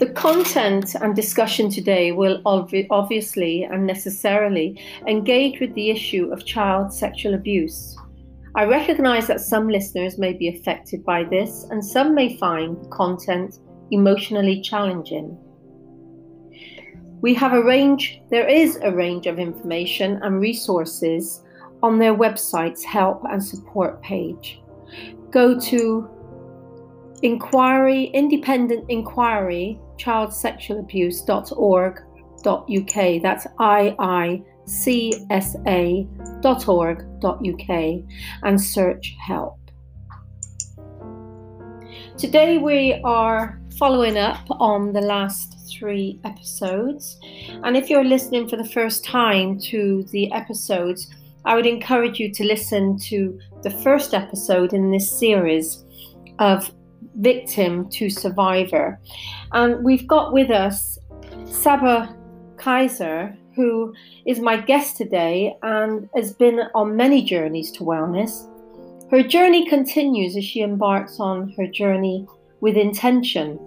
The content and discussion today will obviously and necessarily engage with the issue of child sexual abuse. I recognise that some listeners may be affected by this and some may find the content emotionally challenging. We have a range, there is a range of information and resources on their website's help and support page. Go to inquiry, independent inquiry, child sexual childsexualabuse.org.uk. That's iicsa.org.uk and search help. Today we are following up on the last three episodes. And if you're listening for the first time to the episodes, I would encourage you to listen to the first episode in this series of victim to survivor. And we've got with us Saba Kaiser, who is my guest today and has been on many journeys to wellness. Her journey continues as she embarks on her journey with intention.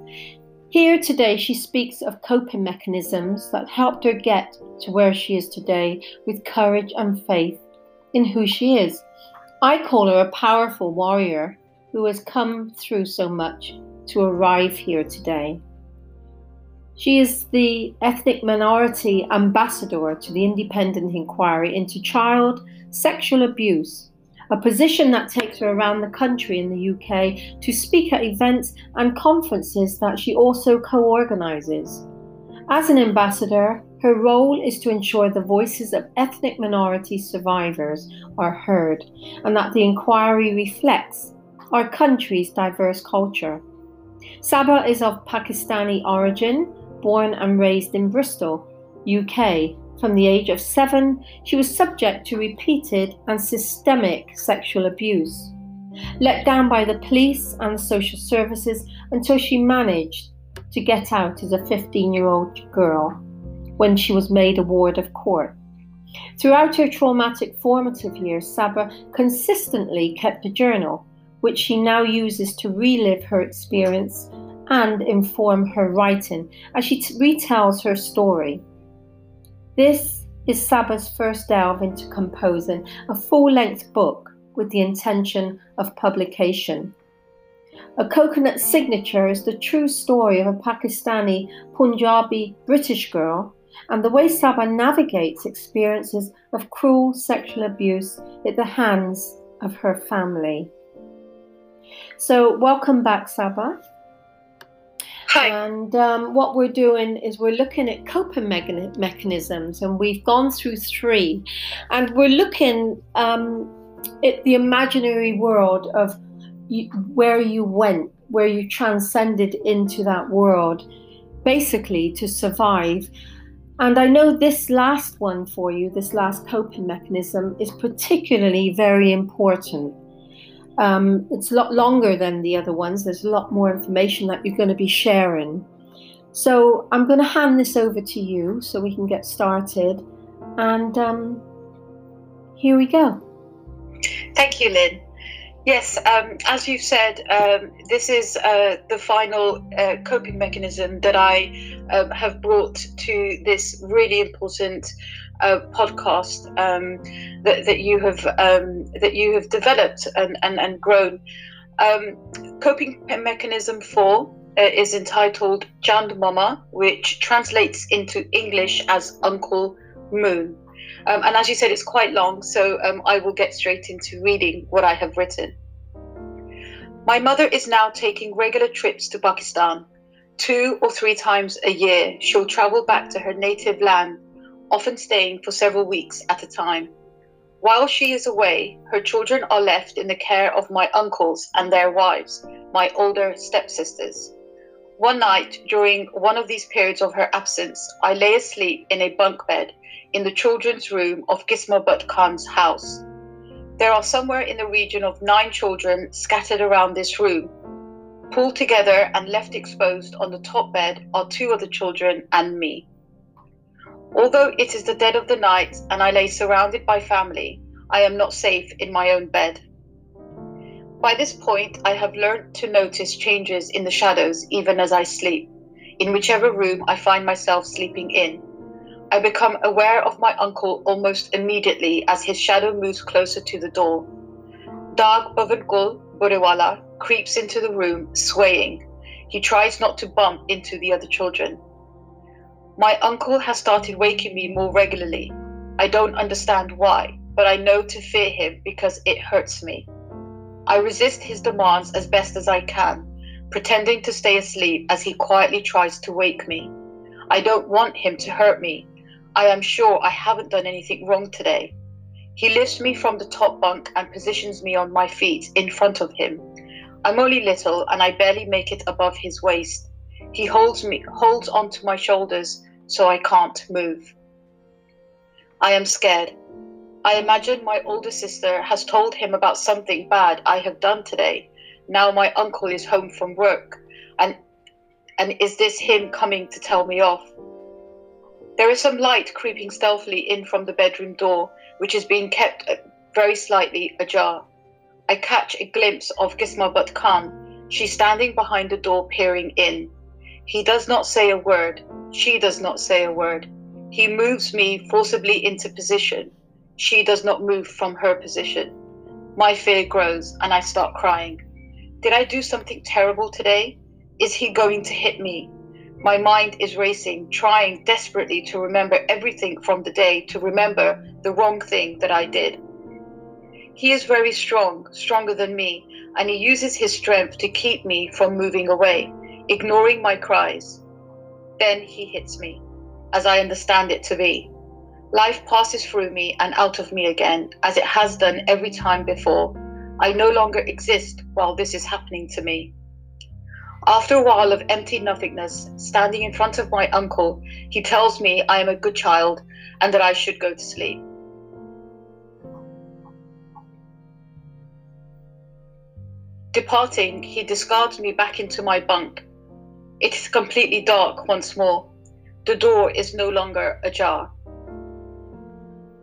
Here today, she speaks of coping mechanisms that helped her get to where she is today with courage and faith in who she is. I call her a powerful warrior who has come through so much to arrive here today. She is the ethnic minority ambassador to the Independent Inquiry into Child Sexual Abuse, a position that takes her around the country in the UK to speak at events and conferences that she also co organises. As an ambassador, her role is to ensure the voices of ethnic minority survivors are heard and that the inquiry reflects our country's diverse culture. Saba is of Pakistani origin, born and raised in Bristol, UK. From the age of seven, she was subject to repeated and systemic sexual abuse. Let down by the police and social services until she managed to get out as a 15 year old girl when she was made a ward of court. Throughout her traumatic formative years, Saba consistently kept a journal which she now uses to relive her experience and inform her writing as she t- retells her story. This is Saba's first delve into composing a full length book with the intention of publication. A Coconut Signature is the true story of a Pakistani, Punjabi, British girl and the way Saba navigates experiences of cruel sexual abuse at the hands of her family. So, welcome back, Saba. Hi. And um, what we're doing is we're looking at coping mechanisms, and we've gone through three. And we're looking um, at the imaginary world of you, where you went, where you transcended into that world, basically to survive. And I know this last one for you, this last coping mechanism, is particularly very important um, it's a lot longer than the other ones. There's a lot more information that you're going to be sharing. So I'm going to hand this over to you so we can get started. And um, here we go. Thank you, Lynn. Yes, um, as you've said, um, this is uh, the final uh, coping mechanism that I um, have brought to this really important uh, podcast um, that, that you have um, that you have developed and, and, and grown. Um, coping mechanism four uh, is entitled Chand Mama, which translates into English as Uncle Moon. Um, and as you said, it's quite long, so um, I will get straight into reading what I have written. My mother is now taking regular trips to Pakistan. Two or three times a year, she'll travel back to her native land often staying for several weeks at a time. While she is away, her children are left in the care of my uncles and their wives, my older stepsisters. One night, during one of these periods of her absence, I lay asleep in a bunk bed in the children's room of Gismabat Khan's house. There are somewhere in the region of nine children scattered around this room. Pulled together and left exposed on the top bed are two of the children and me. Although it is the dead of the night and I lay surrounded by family, I am not safe in my own bed. By this point, I have learned to notice changes in the shadows even as I sleep. in whichever room I find myself sleeping in. I become aware of my uncle almost immediately as his shadow moves closer to the door. Dag Bavankul Borewala creeps into the room, swaying. He tries not to bump into the other children. My uncle has started waking me more regularly. I don't understand why, but I know to fear him because it hurts me. I resist his demands as best as I can, pretending to stay asleep as he quietly tries to wake me. I don't want him to hurt me. I am sure I haven't done anything wrong today. He lifts me from the top bunk and positions me on my feet in front of him. I'm only little and I barely make it above his waist. He holds me holds onto my shoulders so I can't move. I am scared. I imagine my older sister has told him about something bad I have done today. Now my uncle is home from work and and is this him coming to tell me off? There is some light creeping stealthily in from the bedroom door, which is being kept uh, very slightly ajar. I catch a glimpse of Gismabat Khan. She's standing behind the door, peering in. He does not say a word. She does not say a word. He moves me forcibly into position. She does not move from her position. My fear grows and I start crying. Did I do something terrible today? Is he going to hit me? My mind is racing, trying desperately to remember everything from the day, to remember the wrong thing that I did. He is very strong, stronger than me, and he uses his strength to keep me from moving away, ignoring my cries. Then he hits me, as I understand it to be. Life passes through me and out of me again, as it has done every time before. I no longer exist while this is happening to me. After a while of empty nothingness, standing in front of my uncle, he tells me I am a good child and that I should go to sleep. Departing, he discards me back into my bunk. It is completely dark once more. The door is no longer ajar.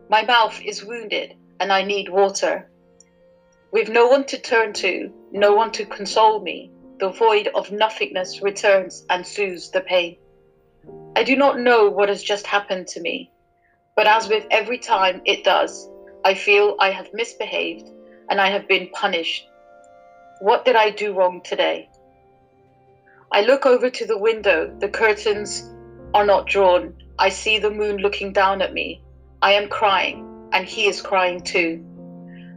My mouth is wounded and I need water. With no one to turn to, no one to console me, the void of nothingness returns and soothes the pain. I do not know what has just happened to me, but as with every time it does, I feel I have misbehaved and I have been punished what did I do wrong today? I look over to the window. The curtains are not drawn. I see the moon looking down at me. I am crying, and he is crying too.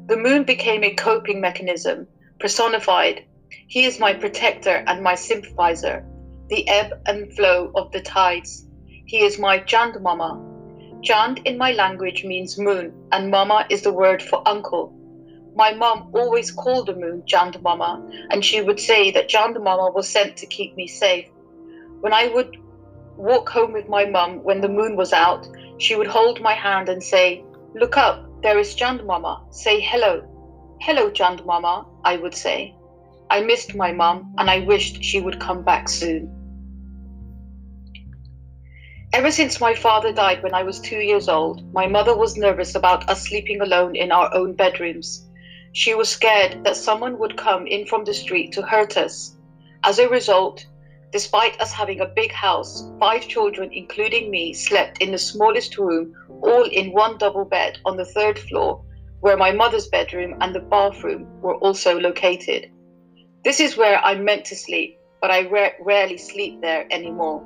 The moon became a coping mechanism, personified. He is my protector and my sympathizer, the ebb and flow of the tides. He is my Chand Mama. Chand in my language means moon, and Mama is the word for uncle my mum always called the moon Chand Mama, and she would say that Chand Mama was sent to keep me safe. When I would walk home with my mum when the moon was out, she would hold my hand and say, Look up, there is Chand Mama. Say hello. Hello, Chand Mama, I would say. I missed my mum and I wished she would come back soon. Ever since my father died when I was two years old, my mother was nervous about us sleeping alone in our own bedrooms. She was scared that someone would come in from the street to hurt us. As a result, despite us having a big house, five children, including me, slept in the smallest room, all in one double bed on the third floor, where my mother's bedroom and the bathroom were also located. This is where I'm meant to sleep, but I ra- rarely sleep there anymore.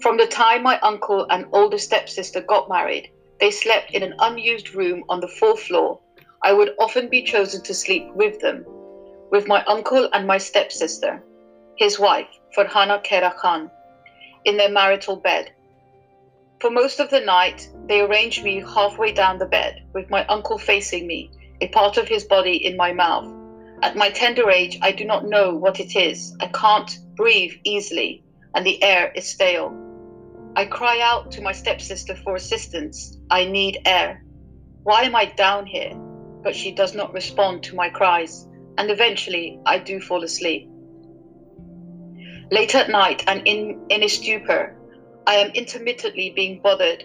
From the time my uncle and older stepsister got married, they slept in an unused room on the fourth floor I would often be chosen to sleep with them, with my uncle and my stepsister, his wife, Farhana Kera Khan, in their marital bed. For most of the night, they arranged me halfway down the bed, with my uncle facing me, a part of his body in my mouth. At my tender age, I do not know what it is. I can't breathe easily, and the air is stale. I cry out to my stepsister for assistance. I need air. Why am I down here? But she does not respond to my cries, and eventually I do fall asleep. Late at night and in, in a stupor, I am intermittently being bothered.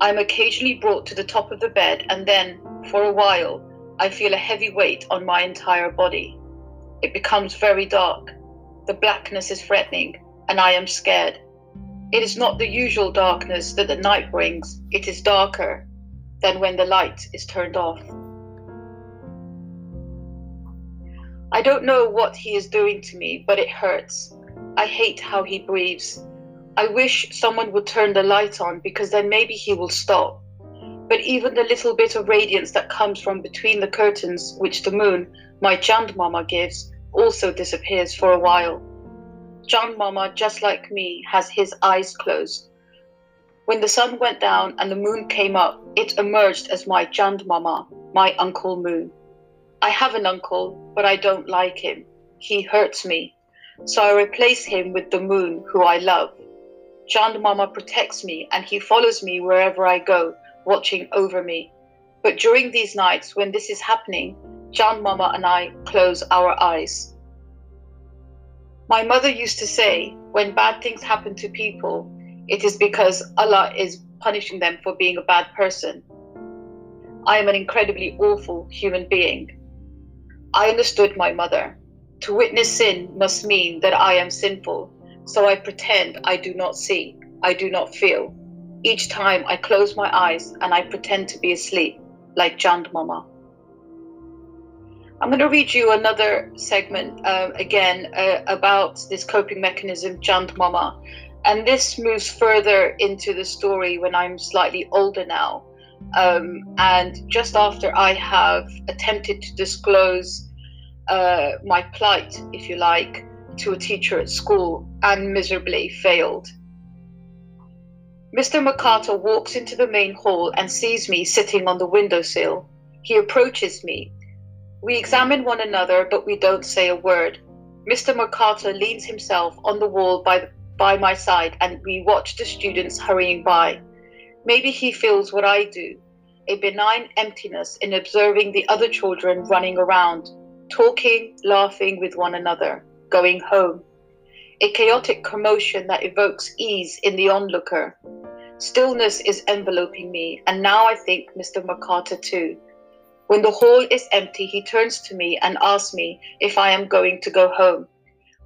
I am occasionally brought to the top of the bed, and then, for a while, I feel a heavy weight on my entire body. It becomes very dark. The blackness is threatening. and I am scared. It is not the usual darkness that the night brings, it is darker than when the light is turned off. I don't know what he is doing to me, but it hurts. I hate how he breathes. I wish someone would turn the light on because then maybe he will stop. But even the little bit of radiance that comes from between the curtains, which the moon, my Chand Mama, gives, also disappears for a while. Chand Mama, just like me, has his eyes closed. When the sun went down and the moon came up, it emerged as my Chand Mama, my Uncle Moon. I have an uncle, but I don't like him. He hurts me. So I replace him with the moon, who I love. Chand Mama protects me and he follows me wherever I go, watching over me. But during these nights when this is happening, Chand Mama and I close our eyes. My mother used to say, when bad things happen to people, it is because Allah is punishing them for being a bad person. I am an incredibly awful human being. I understood my mother. To witness sin must mean that I am sinful, so I pretend I do not see, I do not feel. Each time I close my eyes and I pretend to be asleep, like Chand Mama. I'm going to read you another segment uh, again uh, about this coping mechanism, Chand Mama. And this moves further into the story when I'm slightly older now. Um, and just after I have attempted to disclose uh, my plight, if you like, to a teacher at school and miserably failed. Mr. McCarter walks into the main hall and sees me sitting on the windowsill. He approaches me. We examine one another, but we don't say a word. Mr. McCarter leans himself on the wall by, by my side, and we watch the students hurrying by. Maybe he feels what I do a benign emptiness in observing the other children running around, talking, laughing with one another, going home. A chaotic commotion that evokes ease in the onlooker. Stillness is enveloping me, and now I think Mr. McCarter too. When the hall is empty, he turns to me and asks me if I am going to go home.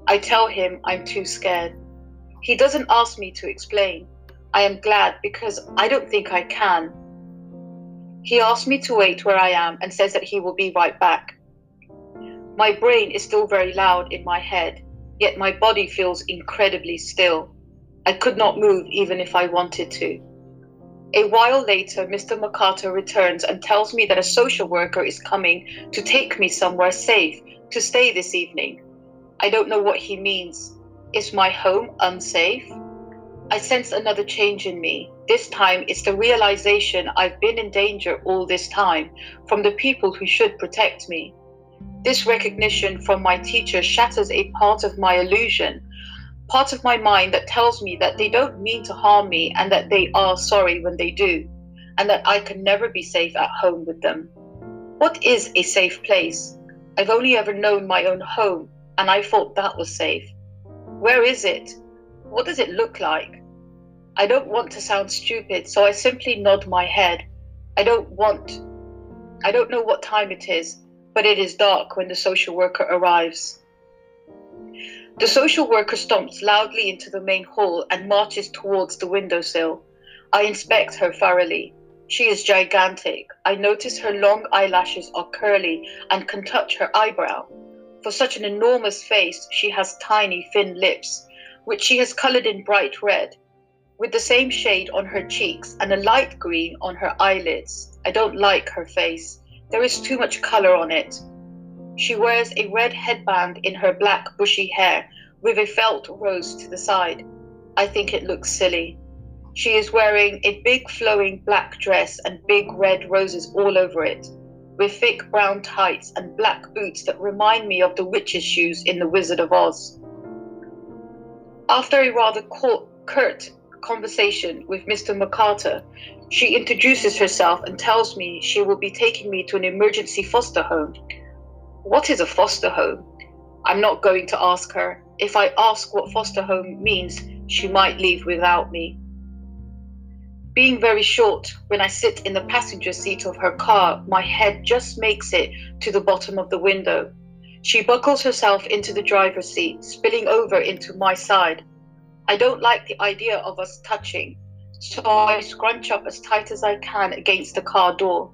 I tell him I'm too scared. He doesn't ask me to explain. I am glad because I don't think I can. He asks me to wait where I am and says that he will be right back. My brain is still very loud in my head, yet my body feels incredibly still. I could not move even if I wanted to. A while later, Mr. McCarter returns and tells me that a social worker is coming to take me somewhere safe to stay this evening. I don't know what he means. Is my home unsafe? I sense another change in me. This time it's the realization I've been in danger all this time from the people who should protect me. This recognition from my teacher shatters a part of my illusion, part of my mind that tells me that they don't mean to harm me and that they are sorry when they do, and that I can never be safe at home with them. What is a safe place? I've only ever known my own home, and I thought that was safe. Where is it? What does it look like? I don't want to sound stupid, so I simply nod my head. I don't want. I don't know what time it is, but it is dark when the social worker arrives. The social worker stomps loudly into the main hall and marches towards the windowsill. I inspect her thoroughly. She is gigantic. I notice her long eyelashes are curly and can touch her eyebrow. For such an enormous face, she has tiny, thin lips which she has colored in bright red, with the same shade on her cheeks and a light green on her eyelids. I don't like her face. There is too much color on it. She wears a red headband in her black bushy hair with a felt rose to the side. I think it looks silly. She is wearing a big flowing black dress and big red roses all over it, with thick brown tights and black boots that remind me of the witch's shoes in The Wizard of Oz. After a rather curt conversation with Mr. McCarter, she introduces herself and tells me she will be taking me to an emergency foster home. What is a foster home? I'm not going to ask her. If I ask what foster home means, she might leave without me. Being very short, when I sit in the passenger seat of her car, my head just makes it to the bottom of the window. She buckles herself into the driver's seat, spilling over into my side. I don't like the idea of us touching, so I scrunch up as tight as I can against the car door.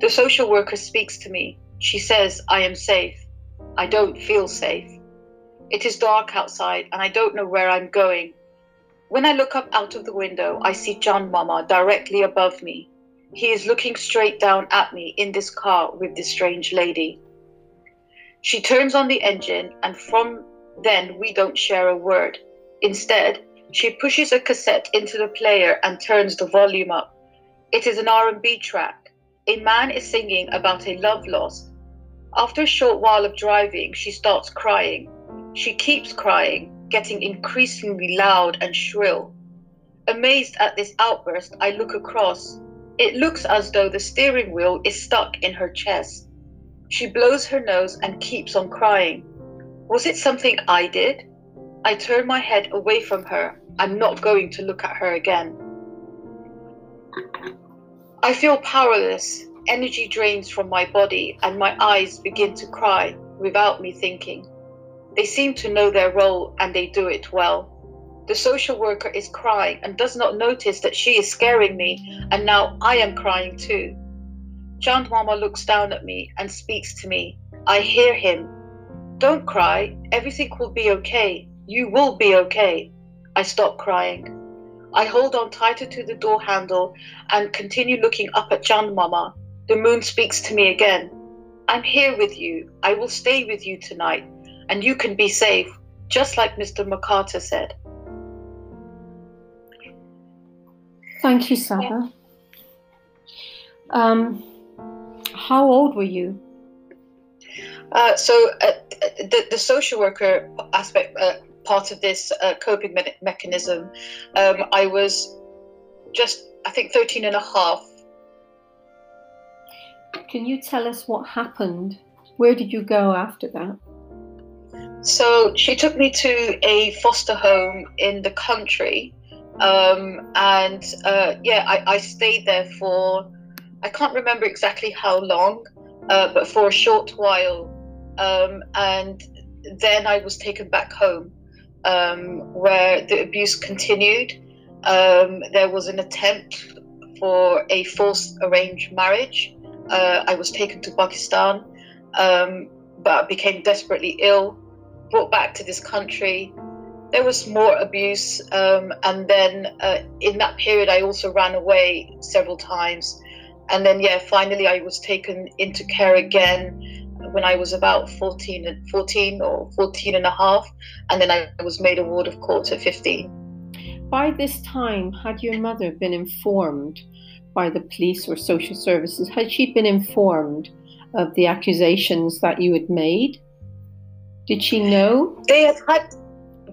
The social worker speaks to me. She says I am safe. I don't feel safe. It is dark outside and I don't know where I'm going. When I look up out of the window, I see Chand Mama directly above me. He is looking straight down at me in this car with this strange lady. She turns on the engine and from then we don't share a word. Instead, she pushes a cassette into the player and turns the volume up. It is an R&B track. A man is singing about a love lost. After a short while of driving, she starts crying. She keeps crying, getting increasingly loud and shrill. Amazed at this outburst, I look across. It looks as though the steering wheel is stuck in her chest. She blows her nose and keeps on crying. Was it something I did? I turn my head away from her. I'm not going to look at her again. I feel powerless. Energy drains from my body, and my eyes begin to cry without me thinking. They seem to know their role and they do it well. The social worker is crying and does not notice that she is scaring me, and now I am crying too. Chand Mama looks down at me and speaks to me. I hear him. Don't cry, everything will be okay. You will be okay. I stop crying. I hold on tighter to the door handle and continue looking up at Chand Mama. The moon speaks to me again. I'm here with you. I will stay with you tonight and you can be safe, just like Mr. McCarter said. Thank you, Saba. Um, how old were you? Uh, so, uh, the, the social worker aspect, uh, part of this uh, coping me- mechanism, um, I was just, I think, 13 and a half. Can you tell us what happened? Where did you go after that? So she took me to a foster home in the country. Um, and uh, yeah, I, I, stayed there for, I can't remember exactly how long, uh, but for a short while. Um, and then I was taken back home um, where the abuse continued. Um, there was an attempt for a forced arranged marriage. Uh, I was taken to Pakistan, um, but became desperately ill brought back to this country. There was more abuse, um, and then uh, in that period, I also ran away several times. And then, yeah, finally, I was taken into care again when I was about 14, 14 or 14 and a half, and then I was made a ward of court at 15. By this time, had your mother been informed by the police or social services? Had she been informed of the accusations that you had made? Did she know? They had had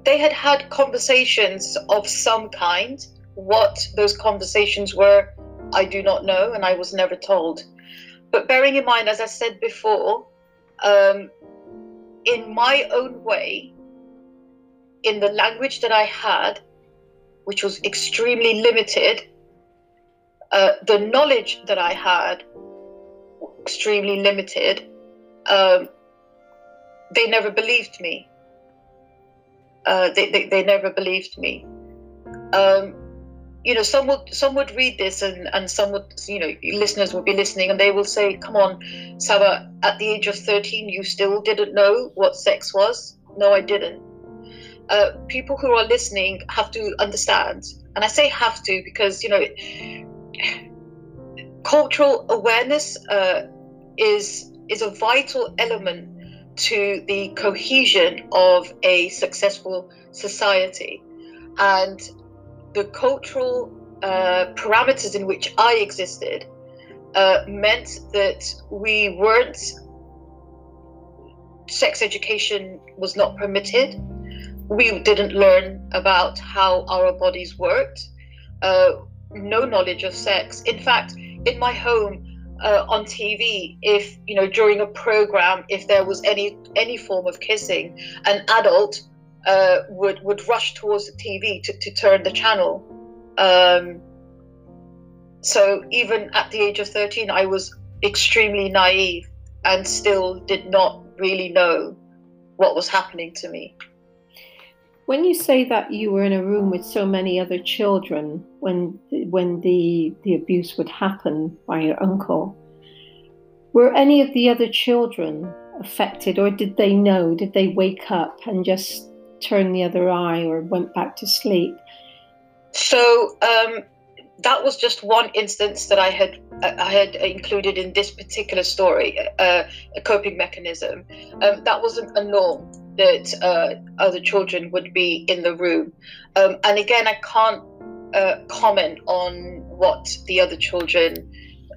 they had had conversations of some kind. What those conversations were, I do not know, and I was never told. But bearing in mind, as I said before, um, in my own way, in the language that I had, which was extremely limited, uh, the knowledge that I had, extremely limited, um, they never believed me. Uh, they, they, they never believed me. Um, you know, some would some would read this, and and some would, you know, listeners would be listening, and they will say, "Come on, Saba, at the age of thirteen, you still didn't know what sex was." No, I didn't. Uh, people who are listening have to understand, and I say have to because you know, cultural awareness uh, is is a vital element to the cohesion of a successful society. And the cultural uh, parameters in which I existed uh, meant that we weren't, sex education was not permitted. We didn't learn about how our bodies worked, uh, no knowledge of sex. In fact, in my home, uh, on TV if you know during a program if there was any any form of kissing, an adult uh, would would rush towards the TV to, to turn the channel. Um, so even at the age of thirteen, I was extremely naive and still did not really know what was happening to me. When you say that you were in a room with so many other children when when the the abuse would happen by your uncle, were any of the other children affected, or did they know? Did they wake up and just turn the other eye, or went back to sleep? So um, that was just one instance that I had I had included in this particular story, uh, a coping mechanism. Um, that wasn't a norm that uh, other children would be in the room. Um, and again, I can't uh, comment on what the other children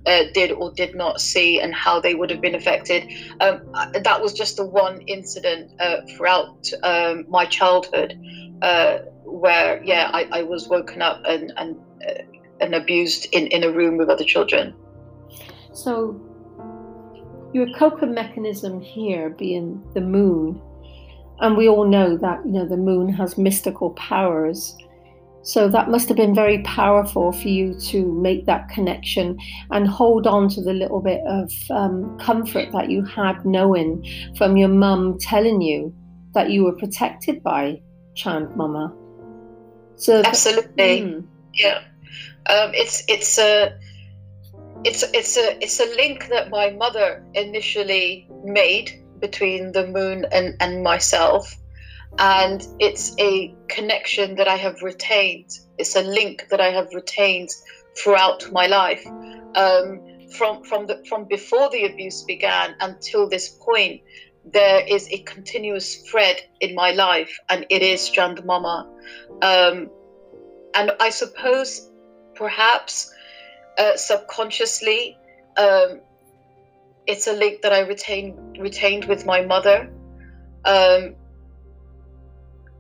uh, did or did not see and how they would have been affected. Um, that was just the one incident uh, throughout um, my childhood uh, where, yeah, I, I, was woken up and, and and abused in, in a room with other children. So, your coping mechanism here being the moon, and we all know that you know the moon has mystical powers. So that must have been very powerful for you to make that connection and hold on to the little bit of um, comfort that you had knowing from your mum telling you that you were protected by Chand Mama. So absolutely, mm, yeah. Um, it's it's a it's it's a it's a link that my mother initially made between the moon and, and myself and it's a connection that I have retained. It's a link that I have retained throughout my life, um, from from the from before the abuse began until this point. There is a continuous thread in my life, and it is Chand Mama. Um, and I suppose perhaps uh, subconsciously um, it's a link that I retained retained with my mother. Um,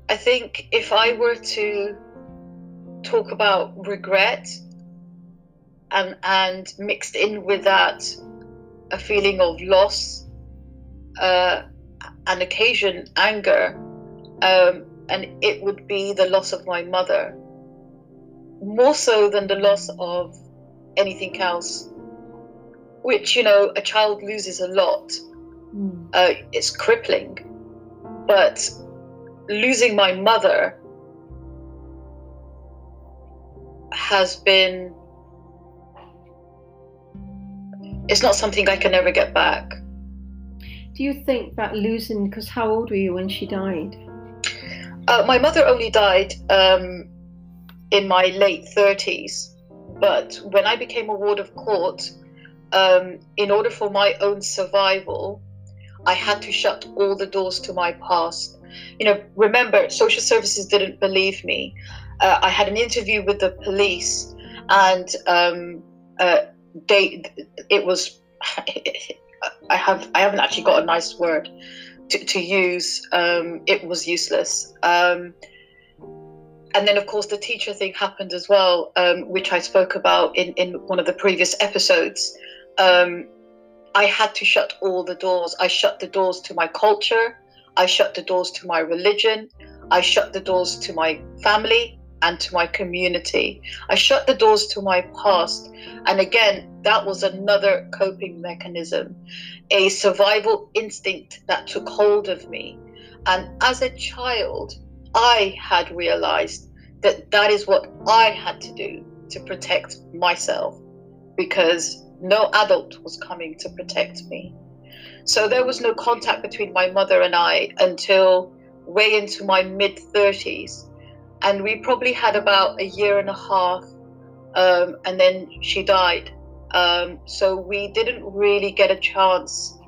I think if I were to talk about regret and and mixed in with that a feeling of loss, uh, an occasion anger, um, and it would be the loss of my mother more so than the loss of anything else, which, you know, a child loses a lot. Mm. Uh, it's crippling. But losing my mother has been. It's not something I can ever get back. Do you think that losing, because how old were you when she died? Uh, my mother only died um, in my late 30s. But when I became a ward of court, um, in order for my own survival, I had to shut all the doors to my past. You know, remember, social services didn't believe me. Uh, I had an interview with the police, and um, uh, they, it was, I have, I haven't actually got a nice word to, to use. Um, it was useless. Um, and then of course the teacher thing happened as well um, which i spoke about in, in one of the previous episodes um, i had to shut all the doors. I shut the doors to my culture. I shut the doors to my religion. I shut the doors to my family and to my community. I shut the doors to my past. And again that was another coping mechanism a survival instinct that took hold of me. And as a child I had realized that that is what I had to do to protect myself because no adult was coming to protect me. So there was no contact between my mother and I until way into my mid 30s. And we probably had about a year and a half, um, and then she died. Um, so we didn't really get a chance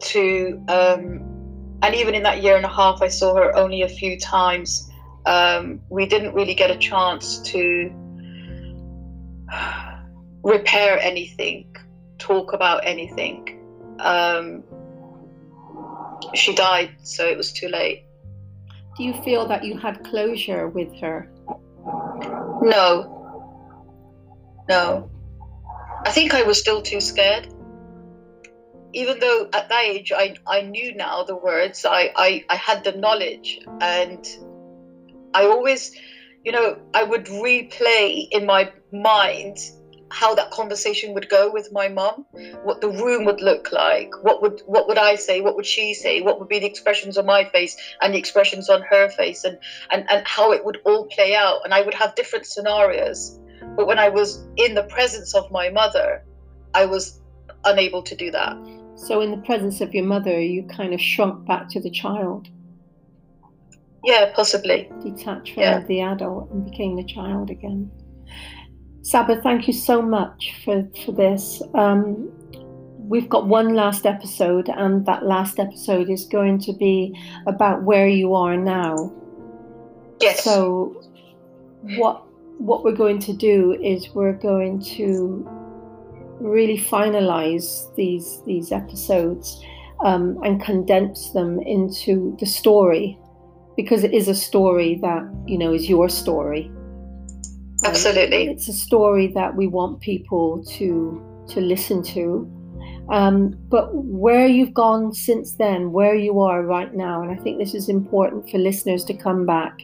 to um, and even in that year and a half, I saw her only a few times. Um, we didn't really get a chance to repair anything, talk about anything. Um, she died, so it was too late. Do you feel that you had closure with her? No. No. I think I was still too scared even though at that age I, I knew now the words, I, I, I had the knowledge and I always, you know, I would replay in my mind how that conversation would go with my mum, what the room would look like, what would what would I say, what would she say, what would be the expressions on my face and the expressions on her face, and and and how it would all play out. And I would have different scenarios. But when I was in the presence of my mother, I was unable to do that. So, in the presence of your mother, you kind of shrunk back to the child. Yeah, possibly. Detached from yeah. the adult and became the child again. Saba, thank you so much for, for this. Um, we've got one last episode, and that last episode is going to be about where you are now. Yes. So, what what we're going to do is we're going to really finalize these these episodes um, and condense them into the story because it is a story that you know is your story Absolutely. it's a story that we want people to to listen to. Um, but where you've gone since then, where you are right now, and I think this is important for listeners to come back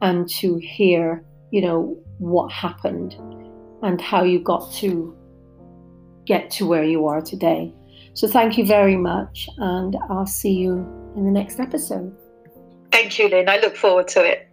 and to hear, you know, what happened and how you got to get to where you are today. So thank you very much, and I'll see you in the next episode. Thank you, Lynn. I look forward to it.